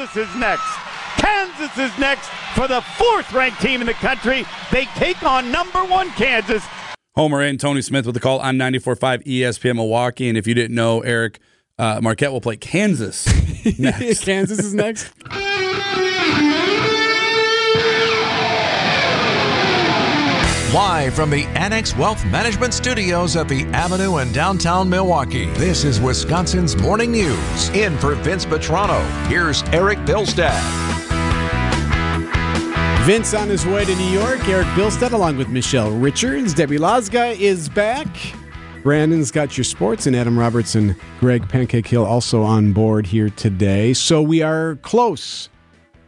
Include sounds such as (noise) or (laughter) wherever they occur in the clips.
Kansas is next. Kansas is next for the fourth ranked team in the country. They take on number one Kansas. Homer and Tony Smith with the call on 94.5 ESPN Milwaukee. And if you didn't know, Eric uh, Marquette will play Kansas (laughs) next. Kansas is next. (laughs) Live from the Annex Wealth Management Studios at the Avenue in downtown Milwaukee, this is Wisconsin's Morning News. In for Vince Vitrano, here's Eric Bilstad. Vince on his way to New York. Eric Bilstead along with Michelle Richards. Debbie Lazga is back. Brandon's got your sports, and Adam Robertson, Greg Pancake Hill also on board here today. So we are close.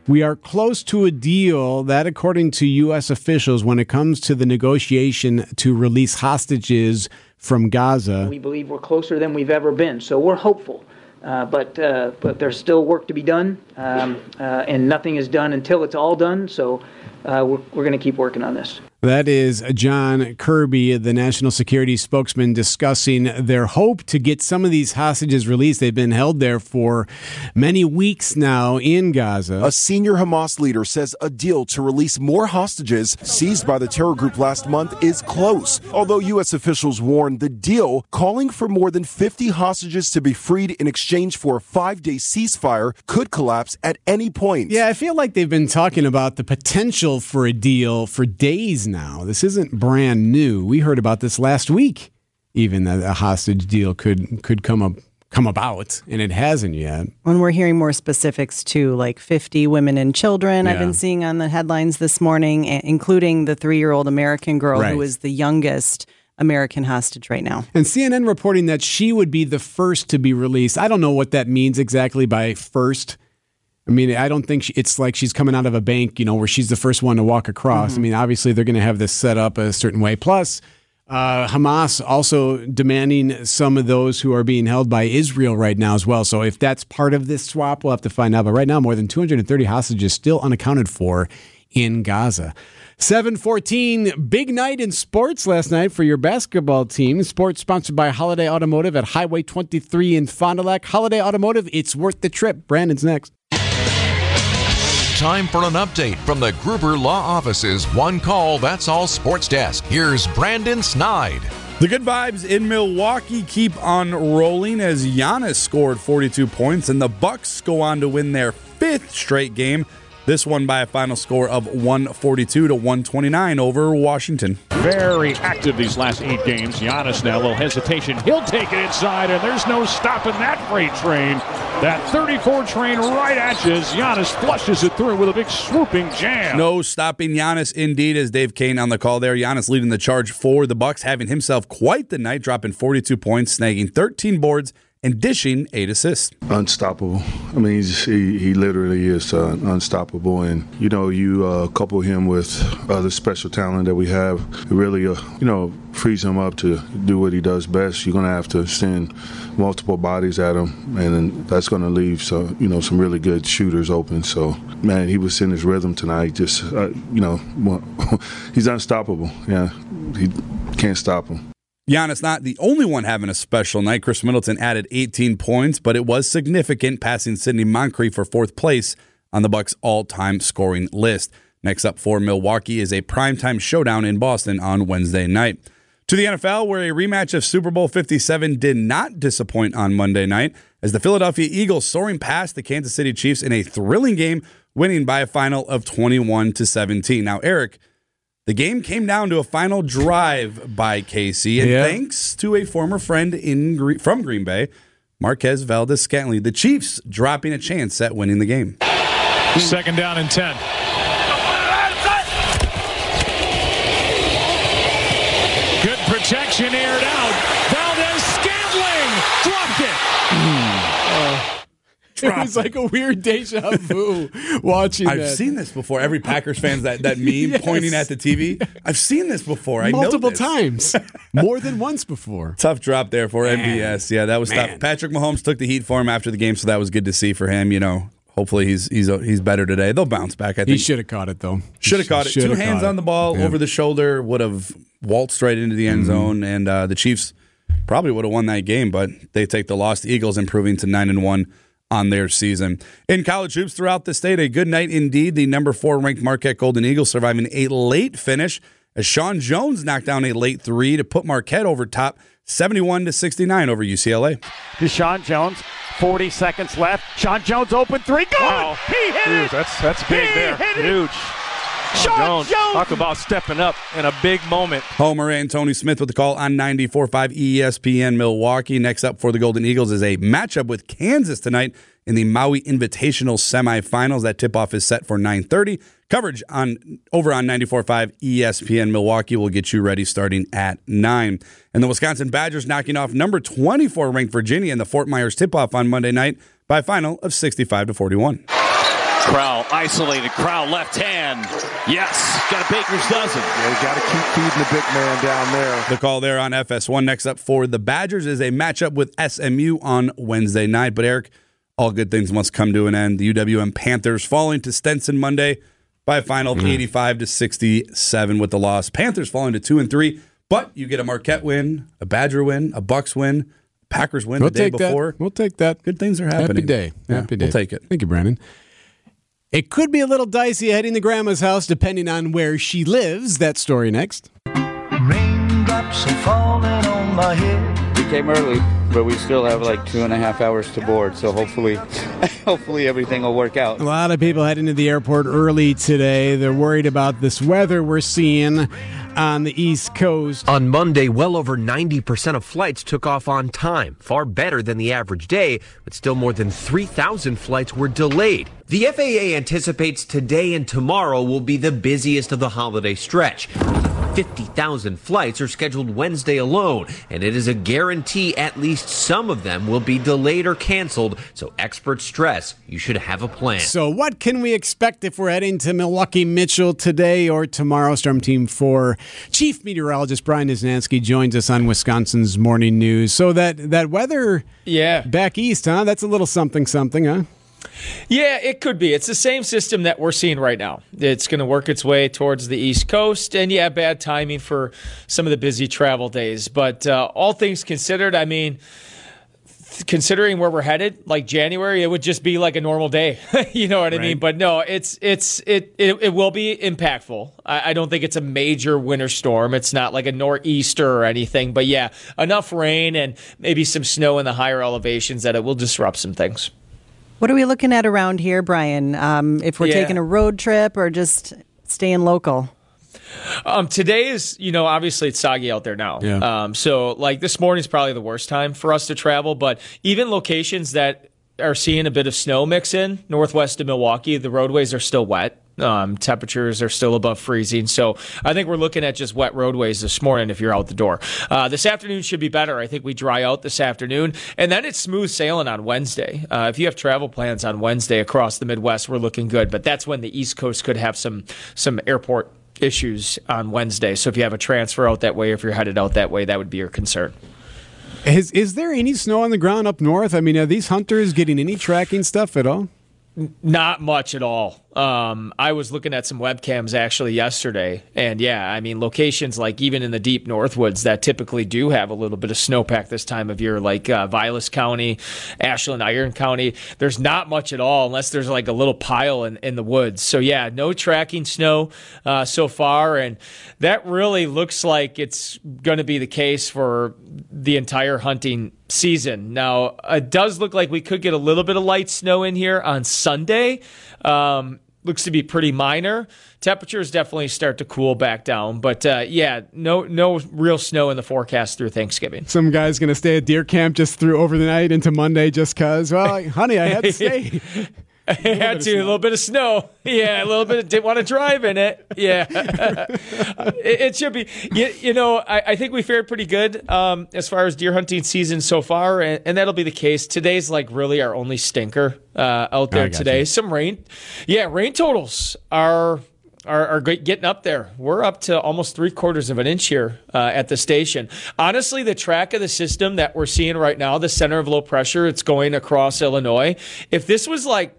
We are close to a deal that, according to U.S. officials, when it comes to the negotiation to release hostages from Gaza, we believe we're closer than we've ever been. So we're hopeful. Uh, but uh, but there's still work to be done, um, uh, and nothing is done until it's all done. So uh, we're, we're going to keep working on this. That is John Kirby, the national security spokesman, discussing their hope to get some of these hostages released. They've been held there for many weeks now in Gaza. A senior Hamas leader says a deal to release more hostages seized by the terror group last month is close. Although U.S. officials warn the deal, calling for more than 50 hostages to be freed in exchange for a five day ceasefire, could collapse at any point. Yeah, I feel like they've been talking about the potential for a deal for days now. This isn't brand new. We heard about this last week, even that a hostage deal could could come up come about, and it hasn't yet. When we're hearing more specifics too, like 50 women and children, I've been seeing on the headlines this morning, including the three-year-old American girl Right. who is the youngest American hostage right now. And CNN reporting that she would be the first to be released. I don't know what that means exactly by first. I mean, I don't think she, it's like she's coming out of a bank, you know, where she's the first one to walk across. I mean, obviously they're going to have this set up a certain way. Plus, uh, Hamas also demanding some of those who are being held by Israel right now as well. So if that's part of this swap, we'll have to find out. But right now, more than 230 hostages still unaccounted for in Gaza. 714, big night in sports last night for your basketball team. Sports sponsored by Holiday Automotive at Highway 23 in Fond du Lac. Holiday Automotive, it's worth the trip. Brandon's next. Time for an update from the Gruber Law Office's One Call That's All Sports Desk. Here's Brandon Snide. The good vibes in Milwaukee keep on rolling as Giannis scored 42 points and the Bucks go on to win their fifth straight game. This one by a final score of 142 to 129 over Washington. Very active these last eight games. Giannis now, a little hesitation. He'll take it inside, and there's no stopping that freight train. That 34 train right at you as Giannis flushes it through with a big swooping jam. No stopping Giannis indeed as Dave Koehn on the call there. Giannis leading the charge for the Bucks, having himself quite the night, dropping 42 points, snagging 13 boards and dishing eight assists. unstoppable. I mean, he he literally is uh, unstoppable, and you know, you uh, couple him with other special talent that we have, it really, uh, you know, frees him up to do what he does best. You're gonna have to send multiple bodies at him, and that's gonna leave so you know some really good shooters open. So, man, he was in his rhythm tonight. Just uh, you know, (laughs) he's unstoppable. Yeah, he can't stop him. Giannis not the only one having a special night. Khris Middleton added 18 points, but it was significant, passing Sidney Moncrief for fourth place on the Bucks' all-time scoring list. Next up for Milwaukee is a primetime showdown in Boston on Wednesday night. To the NFL, where a rematch of Super Bowl 57 did not disappoint on Monday night, as the Philadelphia Eagles soaring past the Kansas City Chiefs in a thrilling game, winning by a final of 21 to 17. Now, Eric, the game came down to a final drive by KC, and Yeah. thanks to a former friend in from Green Bay, Marquez Valdes Scantling, the Chiefs dropping a chance at winning the game. Second down and 10. Good protection, aired out. Valdes Scantling dropped it. (laughs) It was like a weird deja vu watching I've that. seen this before. Every Packers fans that that meme (laughs) Yes. pointing at the TV. (laughs) I've seen this before. I know multiple this. times, more than once before. Tough drop there for MVS. Yeah, that was Man. tough. Patrick Mahomes took the heat for him after the game, so that was good to see for him. You know, hopefully he's he's he's better today. They'll bounce back. I think He should have caught it though. should have caught it. Shoulda Two hands caught on the ball, Yeah. over the shoulder, would have waltzed right into the end Mm-hmm. zone, and uh, the Chiefs probably would have won that game. But they take the loss. The Eagles improving to nine and one on their season. In college hoops throughout the state, a good night indeed. The number four ranked Marquette Golden Eagles surviving a late finish as Sean Jones knocked down a late three to put Marquette over top 71 to 69 over UCLA. Deshaun Jones, 40 seconds left. Sean Jones open three. Good. Wow. He hit Huge. it. That's that's big He there. hit it. Huge. Sean Jones, Jones. talk about stepping up in a big moment. Homer and Tony Smith with the call on 94.5 ESPN Milwaukee. Next up for the Golden Eagles is a matchup with Kansas tonight in the Maui Invitational semifinals. That tip-off is set for 9.30. Coverage on over on 94.5 ESPN Milwaukee will get you ready starting at 9. And the Wisconsin Badgers knocking off number 24 ranked Virginia in the Fort Myers tip-off on Monday night by a final of 65 to 41. Crowl isolated. Crowl left hand. Yes. Got a baker's dozen. Yeah, you got to keep feeding the big man down there. The call there on FS1. Next up for the Badgers is a matchup with SMU on Wednesday night. But Eric, all good things must come to an end. The UWM Panthers falling to Stetson Monday by a final of 85 to 67 with the loss. Panthers falling to 2 and 3, but you get a Marquette win, a Badger win, a Bucks win, Packers win We'll the day take before. that. We'll take that. Good things are happening. Happy day. Yeah, Happy day. We'll take it. Thank you, Brandon. It could be a little dicey heading to grandma's house depending on where she lives. That story next. Raindrops are falling on my head. We came early, but we still have like two and a half hours to board. So hopefully, (laughs) hopefully everything will work out. A lot of people heading to the airport early today. They're worried about this weather we're seeing on the East Coast. On Monday, well over 90% of flights took off on time, far better than the average day, but still more than 3,000 flights were delayed. The FAA anticipates today and tomorrow will be the busiest of the holiday stretch. 50,000 flights are scheduled Wednesday alone, and it is a guarantee at least some of them will be delayed or canceled, so experts stress you should have a plan. So, what can we expect if we're heading to Milwaukee Mitchell today or tomorrow? Storm Team 4 Chief Meteorologist Brian Niznansky joins us on Wisconsin's Morning News. So, that, that weather Yeah. back east, huh? That's a little something, something, huh? Yeah, it could be. It's the same system that we're seeing right now. It's going to work its way towards the East Coast. And yeah, bad timing for some of the busy travel days. But uh, all things considered, I mean, considering where we're headed, like January, it would just be like a normal day. (laughs) you know what I mean? But no, it's it's it it, it will be impactful. I, I don't think it's a major winter storm. It's not like a nor'easter or anything. But yeah, enough rain and maybe some snow in the higher elevations that it will disrupt some things. What are we looking at around here, Brian? Um, if we're Yeah. taking a road trip or just staying local? Um, today is, you know, obviously it's soggy out there now. Yeah. Um, so like this morning is probably the worst time for us to travel, but even locations that are seeing a bit of snow mix in northwest of Milwaukee, the roadways are still wet. Um, temperatures are still above freezing. So I think we're looking at just wet roadways this morning if you're out the door. Uh, this afternoon should be better. I think we dry out this afternoon. And then it's smooth sailing on Wednesday. Uh, if you have travel plans on Wednesday across the Midwest, we're looking good. But that's when the East Coast could have some some airport issues on Wednesday. So if you have a transfer out that way, if you're headed out that way, that would be your concern. Is, is there any snow on the ground up north? I mean, are these hunters getting any tracking stuff at all? Not much at all. Um, I was looking at some webcams actually yesterday, and yeah, I mean locations like even in the deep Northwoods that typically do have a little bit of snowpack this time of year, like uh, Vilas County, Ashland, Iron County. There's not much at all unless there's like a little pile in, in the woods. So yeah, no tracking snow uh, so far, and that really looks like it's going to be the case for the entire hunting season. Now, it does look like we could get a little bit of light snow in here on Sunday. Um, looks to be pretty minor. Temperatures definitely start to cool back down, but uh, yeah, no no real snow in the forecast through Thanksgiving. Some guy's going to stay at deer camp just through over the night into Monday just because, well, honey, I had to (laughs) stay. (laughs) I had to (laughs) a little bit of snow. Yeah, a little bit. Didn't want to drive in it. Yeah, (laughs) it, it should be. You, you know, I, I think we fared pretty good um, as far as deer hunting season so far, and, and that'll be the case. Today's like really our only stinker uh, out there today. you. Some rain. Yeah, rain totals are. Are, are getting up there. We're up to almost three quarters of an inch here uh, at the station. Honestly, the track of the system that we're seeing right now, the center of low pressure, it's going across Illinois. If this was like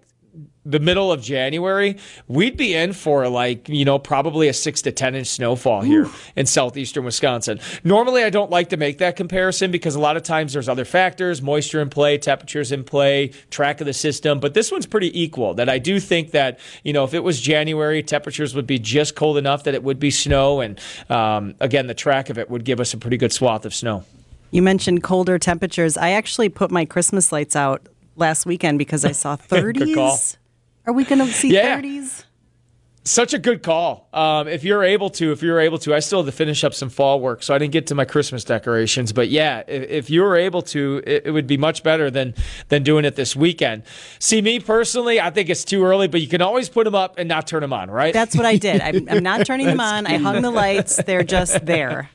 the middle of January, we'd be in for like, you know, probably a six to 10 inch snowfall here in southeastern Wisconsin. Normally, I don't like to make that comparison because a lot of times there's other factors, moisture in play, temperatures in play, track of the system, but this one's pretty equal. That I do think that, you know, if it was January, temperatures would be just cold enough that it would be snow. And um, again, the track of it would give us a pretty good swath of snow. You mentioned colder temperatures. I actually put my Christmas lights out last weekend because I saw (laughs) 30s. Are we going to see Yeah. 30s? Such a good call. Um, if you're able to, if you're able to, I still have to finish up some fall work, so I didn't get to my Christmas decorations. But yeah, if, if you were able to, it, it would be much better than than doing it this weekend. See, me personally, I think it's too early, but you can always put them up and not turn them on, right? That's what I did. I'm, I'm not (laughs) turning them on. I hung the lights. They're just there.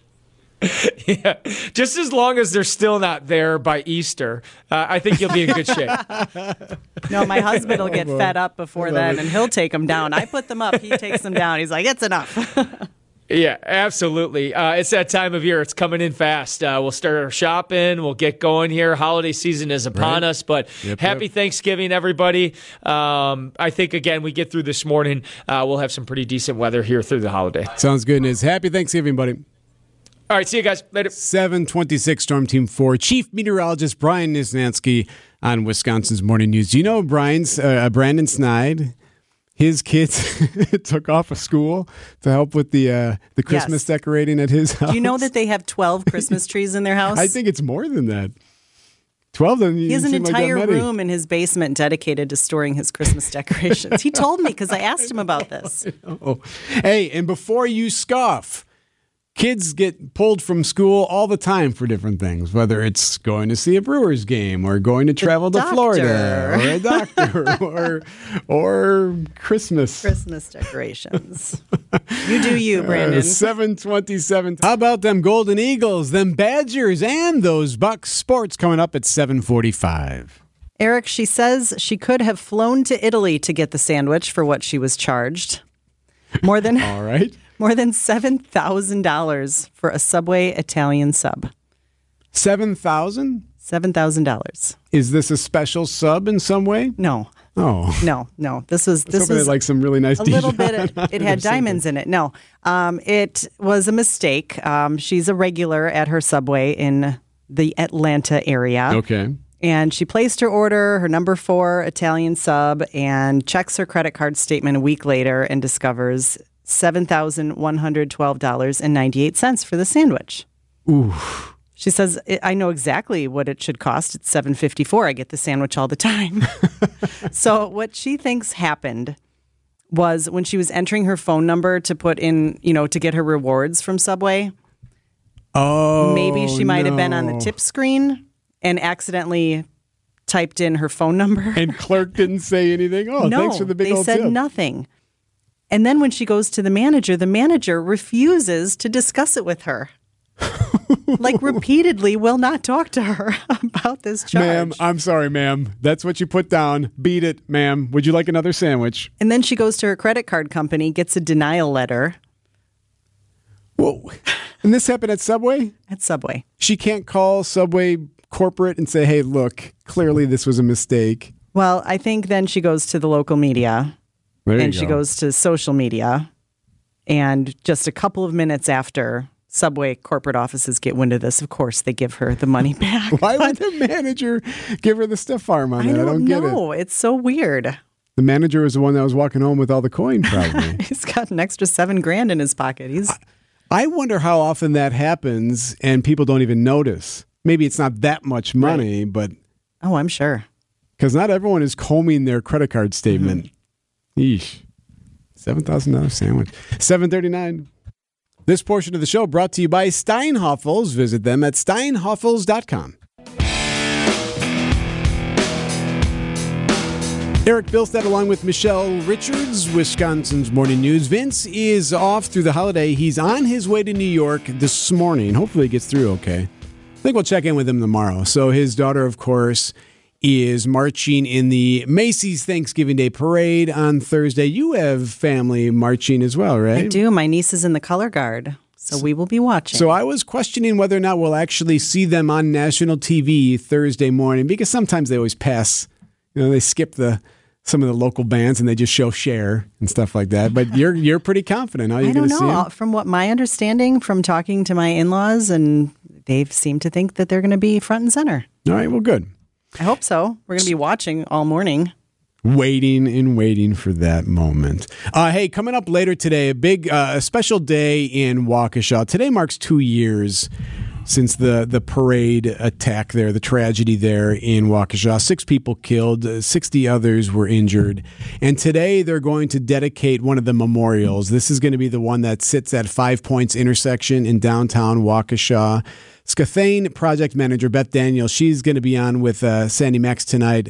(laughs) yeah, just as long as they're still not there by Easter, uh, I think you'll be in good shape. (laughs) No, my husband will (laughs) get boy. fed up before then it. and he'll take them down. I put them up. He takes them down. He's like, it's enough. Yeah, absolutely. Uh, it's that time of year. It's coming in fast. Uh, we'll start our shopping. We'll get going here. Holiday season is upon Right. us, but Yep, happy yep. Thanksgiving, everybody. Um, I think, again, we get through this morning. Uh, we'll have some pretty decent weather here through the holiday. Sounds good, Niz. Happy Thanksgiving, buddy. All right, see you guys later. 726 Storm Team 4, Chief Meteorologist Brian Niznansky on Wisconsin's Morning News. Do you know Brian's, uh, Brandon Snide? His kids (laughs) took off of school to help with the uh, the Christmas Yes. decorating at his house. Do you know that they have 12 (laughs) Christmas trees in their house? I think it's more than that. 12 doesn't He has an seem like entire room in his basement dedicated to storing his Christmas (laughs) decorations. he told me because I asked him about this. Oh. Hey, and before you scoff, kids get pulled from school all the time for different things, whether it's going to see a Brewers game or going to travel to Florida or a doctor (laughs) or or Christmas. Christmas decorations. You do you, Uh, Brandon. 727. How about them Golden Eagles, them Badgers, and those Bucks sports coming up at 745? Eric, she says she could have flown to Italy to get the sandwich for what she was charged. More than (laughs) All right. More than seven thousand dollars for a Subway Italian sub. 7,000? Seven thousand dollars. Is this a special sub in some way? No. Oh. No, no. This was this was like some really nice a little bit. It, (laughs) it had diamonds in it. No, um, it was a mistake. Um, she's a regular at her Subway in the Atlanta area. Okay. And she placed her order, her number four Italian sub, and checks her credit card statement a week later and discovers $7,112.98 for the sandwich. Ooh. She says, "I- know exactly what it should cost. It's 754. I get the sandwich all the time. (laughs) so what she thinks happened was when she was entering her phone number to put in, you know, to get her rewards from Subway, Oh. maybe she might have been on the tip screen and accidentally typed in her phone number. And clerk didn't say anything. Oh, no, thanks for the big they old said tip. nothing. And then when she goes to the manager, the manager refuses to discuss it with her. (laughs) like repeatedly will not talk to her (laughs) about this charge. Ma'am, I'm sorry, ma'am. That's what you put down. Beat it, ma'am. Would you like another sandwich? And then she goes to her credit card company, gets a denial letter Whoa. And this happened at Subway? at Subway. She can't call Subway corporate and say, hey, look, clearly this was a mistake. Well, I think then she goes to the local media There and she go. goes to social media. And just a couple of minutes after Subway corporate offices get wind of this, of course, they give her the money (laughs) back. Why would the manager give her the stiff arm on I that? I don't, don't get it. know. It's so weird. The manager was the one that was walking home with all the coin, probably. (laughs) He's got an extra seven grand in his pocket. He's I wonder how often that happens and people don't even notice. Maybe it's not that much money, but oh, I'm sure. because not everyone is combing their credit card statement. Mm-hmm. Yeesh. Seven thousand dollars sandwich. Seven thirty nine. This portion of the show brought to you by Steinhafels. Visit them at steinhafels.com. Eric Bilstead along with Michelle Richards, Wisconsin's Morning News. Vince is off through the holiday. He's on his way to New York this morning. Hopefully he gets through okay. I think we'll check in with him tomorrow. So his daughter, of course, is marching in the Macy's Thanksgiving Day Parade on Thursday. You have family marching as well, right? I do. My niece is in the color guard, so we will be watching. So I was questioning whether or not we'll actually see them on national TV Thursday morning because sometimes they always pass. You know, they skip the some of the local bands and they just show share and stuff like that. But you're (laughs) you're pretty confident. Are you I don't know. Uh, from what my understanding from talking to my in laws, and they seem to think that they're going to be front and center. All right, well, good. I hope so. We're going to be watching all morning. Waiting and waiting for that moment. Uh, hey, coming up later today, a big, uh, a special day in Waukesha. Today marks two years since the the parade attack there, the tragedy there in Waukesha. Six people killed, 60 others were injured. And today they're going to dedicate one of the memorials. This is going to be the one that sits at Five Points intersection in downtown Waukesha. Scathane project manager Beth Daniel, she's going to be on with uh, Sandy Maxx tonight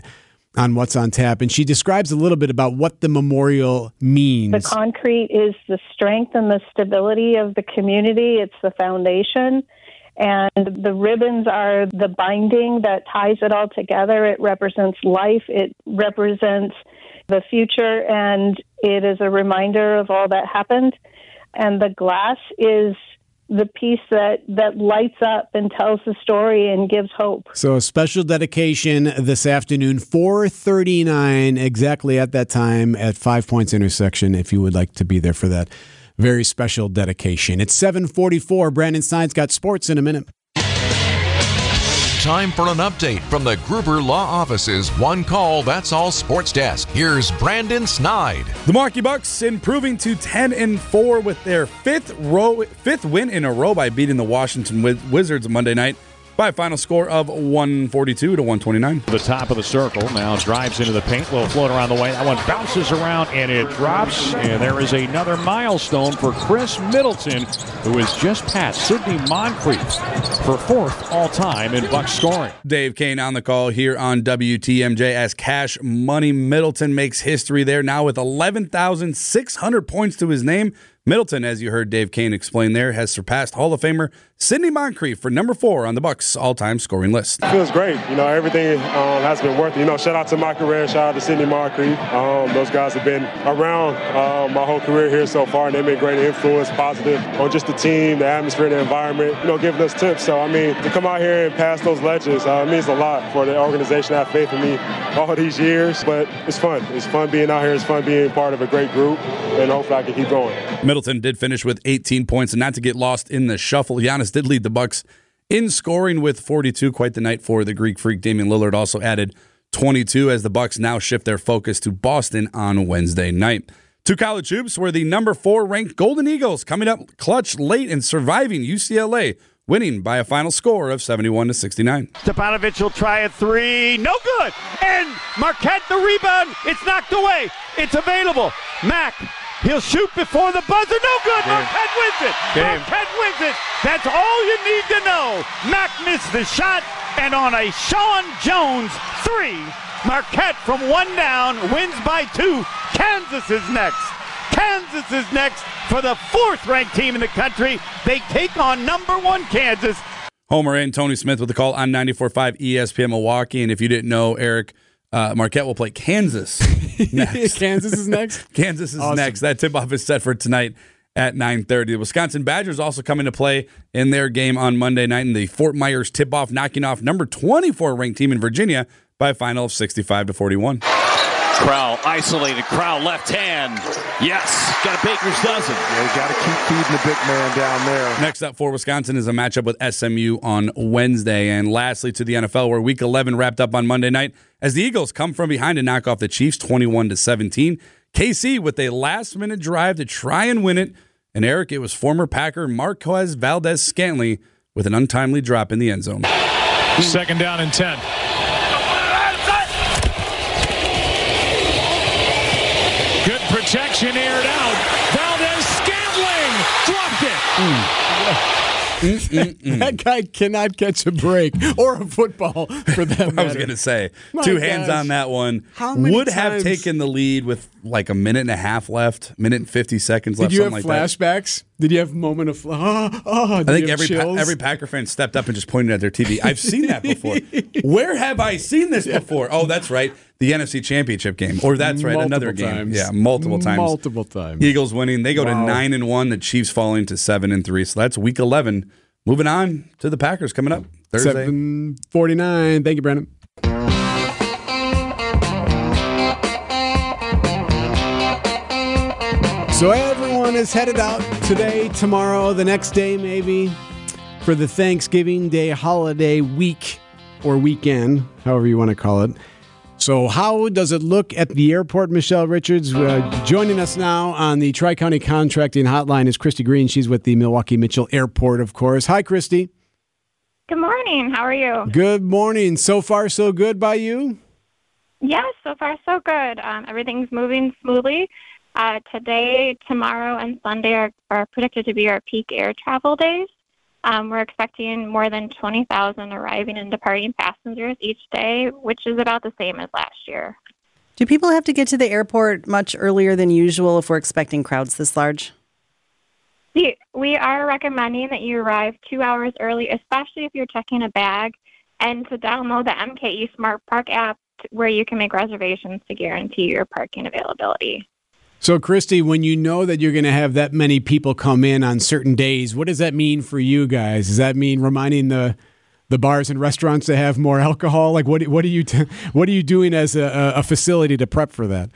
on What's on Tap, and she describes a little bit about what the memorial means. The concrete is the strength and the stability of the community. It's the foundation. And the ribbons are the binding that ties it all together. It represents life, it represents the future, and it is a reminder of all that happened. And the glass is the piece that, that lights up and tells the story and gives hope. So a special dedication this afternoon, 439, exactly at that time at Five Points intersection, if you would like to be there for that very special dedication. It's 744. Brandon Stein's got sports in a minute. Time for an update from the Gruber Law Office's One Call That's All Sports Desk. Here's Brandon Snide. The Milwaukee Bucks improving to 10 and 4 with their fifth row fifth win in a row by beating the Washington Wizards Monday night by a final score of 142 to 129. The top of the circle now drives into the paint. Little float around the way. That one bounces around and it drops. And there is another milestone for Khris Middleton, who has just passed Sidney Moncrief for fourth all time in Bucks scoring. Dave Koehn on the call here on WTMJ as Cash Money Middleton makes history there now with 11,600 points to his name. Middleton, as you heard Dave Koehn explain there, has surpassed Hall of Famer Sidney Moncrief for number four on the Bucks all-time scoring list. It feels great. You know, everything um, has been worth it. You know, shout out to my career, shout out to Sidney Moncrief. Um, those guys have been around uh, my whole career here so far, and they've been great influence, positive on just the team, the atmosphere, the environment, you know, giving us tips. So, I mean, to come out here and pass those legends uh, means a lot for the organization to have faith in me all these years. But it's fun. It's fun being out here. It's fun being part of a great group, and hopefully I can keep going. Middleton did finish with 18 points, and not to get lost in the shuffle, Giannis did lead the Bucks in scoring with 42. Quite the night for the Greek Freak. Damian Lillard also added 22 as the Bucks now shift their focus to Boston on Wednesday night. Two college hoops where the number four ranked Golden Eagles coming up clutch late and surviving UCLA, winning by a final score of 71 to 69. Stefanovic will try a three. No good. And Marquette the rebound. It's knocked away. It's available. Mack. He'll shoot before the buzzer. No good. Game. Marquette wins it. Game. Marquette wins it. That's all you need to know. Mack missed the shot. And on a Sean Jones three, Marquette from one down wins by two. Kansas is next. Kansas is next for the fourth ranked team in the country. They take on number one Kansas. Homer and Tony Smith with the call on 94.5 ESPN Milwaukee. And if you didn't know, Eric, uh, Marquette will play Kansas next. (laughs) Kansas is next. (laughs) Kansas is Awesome. next. That tip-off is set for tonight at 9.30. The Wisconsin Badgers also coming to play in their game on Monday night in the Fort Myers tip-off, knocking off number 24 ranked team in Virginia by a final of 65 to 41. Crowl isolated. Crowl left hand. Yes. Got a baker's dozen. Yeah, you got to keep feeding the big man down there. Next up for Wisconsin is a matchup with SMU on Wednesday. And lastly, to the NFL, where Week 11 wrapped up on Monday night as the Eagles come from behind to knock off the Chiefs 21 to 17. KC with a last-minute drive to try and win it. And Eric, it was former Packer Marquez Valdes Scantley with an untimely drop in the end zone. Second down and 10. Good protection aired out. Valdes Scantling dropped it. Mm. Mm, mm, (laughs) that guy cannot catch a break or a football for that matter. (laughs) I was going to say My two hands on that one. How many Would have taken the lead with like a minute and a half left, minute and 50 seconds left, Did you have something like that. Did you have a moment of oh, oh I think every pa- every Packer fan stepped up and just pointed at their TV. I've seen that before. (laughs) Where have I seen this before? Oh, that's right, the NFC Championship game, or that's right, another Multiple game. Yeah, multiple times. Multiple times. Eagles winning. They go to nine and one. The Chiefs falling to seven and three. So that's Week eleven. Moving on to the Packers coming up Thursday. Seven forty nine. Thank you, Brandon. So everyone is headed out today, tomorrow, the next day, maybe, for the Thanksgiving Day holiday week or weekend, however you want to call it. So, how does it look at the airport? Michelle Richards uh, joining us now on the Tri County Contracting Hotline is Christy Green. She's with the Milwaukee Mitchell Airport, of course. Hi, Christy. Good morning. How are you? Good morning. So far, so good by you? Yes, so far so good. Um, everything's moving smoothly. Uh, today, tomorrow, and Sunday are, are predicted to be our peak air travel days. Um, we're expecting more than 20,000 arriving and departing passengers each day, which is about the same as last year. Do people have to get to the airport much earlier than usual if we're expecting crowds this large? We, we are recommending that you arrive two hours early, especially if you're checking a bag, and to download the MKE Smart Park app where you can make reservations to guarantee your parking availability. So, Christy, when you know that you're going to have that many people come in on certain days, what does that mean for you guys? Does that mean reminding the the bars and restaurants to have more alcohol? Like, what what are you t- (laughs) what are you doing as a, a facility to prep for that?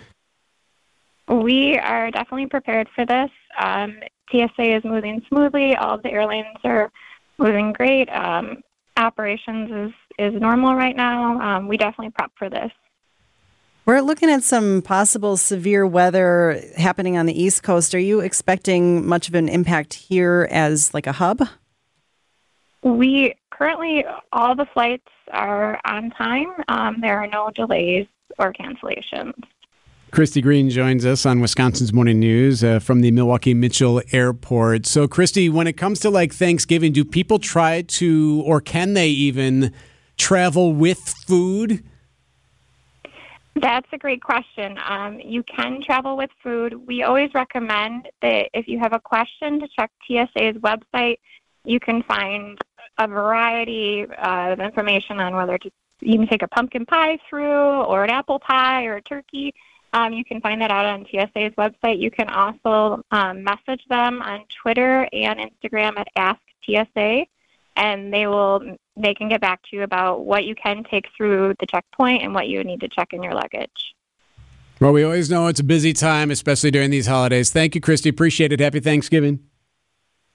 We are definitely prepared for this. Um, TSA is moving smoothly. All the airlines are moving great. Um, operations is is normal right now. Um, we definitely prep for this. We're looking at some possible severe weather happening on the East Coast. Are you expecting much of an impact here as like a hub? We currently, all the flights are on time. Um, there are no delays or cancellations. Christy Green joins us on Wisconsin's Morning News uh, from the Milwaukee Mitchell Airport. So, Christy, when it comes to like Thanksgiving, do people try to, or can they even travel with food? That's a great question. Um, you can travel with food. We always recommend that if you have a question to check TSA's website, you can find a variety of information on whether to you can take a pumpkin pie through or an apple pie or a turkey. Um, you can find that out on TSA's website. You can also um, message them on Twitter and Instagram at Ask TSA, and they will they can get back to you about what you can take through the checkpoint and what you need to check in your luggage. Well, we always know it's a busy time, especially during these holidays. Thank you, Christy. Appreciate it. Happy Thanksgiving.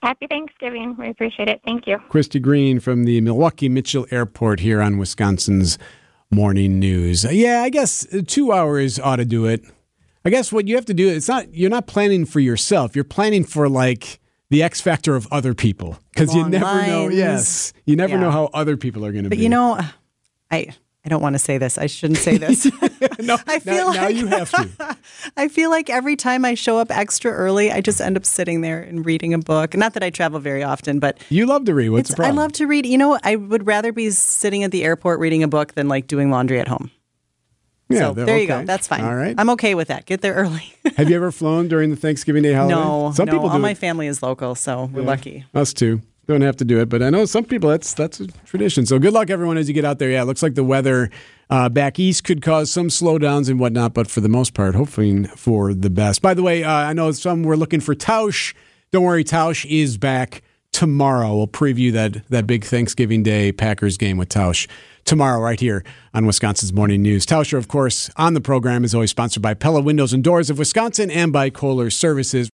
Happy Thanksgiving. We appreciate it. Thank you. Christy Green from the Milwaukee Mitchell Airport here on Wisconsin's Morning News. Uh, yeah, I guess uh, two hours ought to do it. I guess what you have to do, it's not, you're not planning for yourself. You're planning for like, the X factor of other people because you never lines. know. Yes, you never Yeah. know how other people are going to be. But you know, I I don't want to say this. I shouldn't say this. (laughs) no, (laughs) I feel now, now like you have to. (laughs) I feel like every time I show up extra early, I just end up sitting there and reading a book. Not that I travel very often, but You love to read. What's the problem? I love to read. You know, I would rather be sitting at the airport reading a book than like doing laundry at home. Yeah, so there you go. That's fine. All right. I'm okay with that. Get there early. (laughs) have you ever flown during the Thanksgiving Day holiday? no, some no. people all my family is local, so we're Yeah. lucky. Us too. Don't have to do it, but I know some people that's that's a tradition. So good luck, everyone, as you get out there. Yeah, it looks like the weather uh, back east could cause some slowdowns and whatnot, but for the most part, hoping for the best. By the way, uh, I know some were looking for Tausch. Don't worry, Tausch is back tomorrow. We'll preview that that big Thanksgiving Day Packers game with Tausch tomorrow, right here on Wisconsin's Morning News. Tauscher, of course, on the program is always sponsored by Pella Windows and Doors of Wisconsin and by Kohler Services.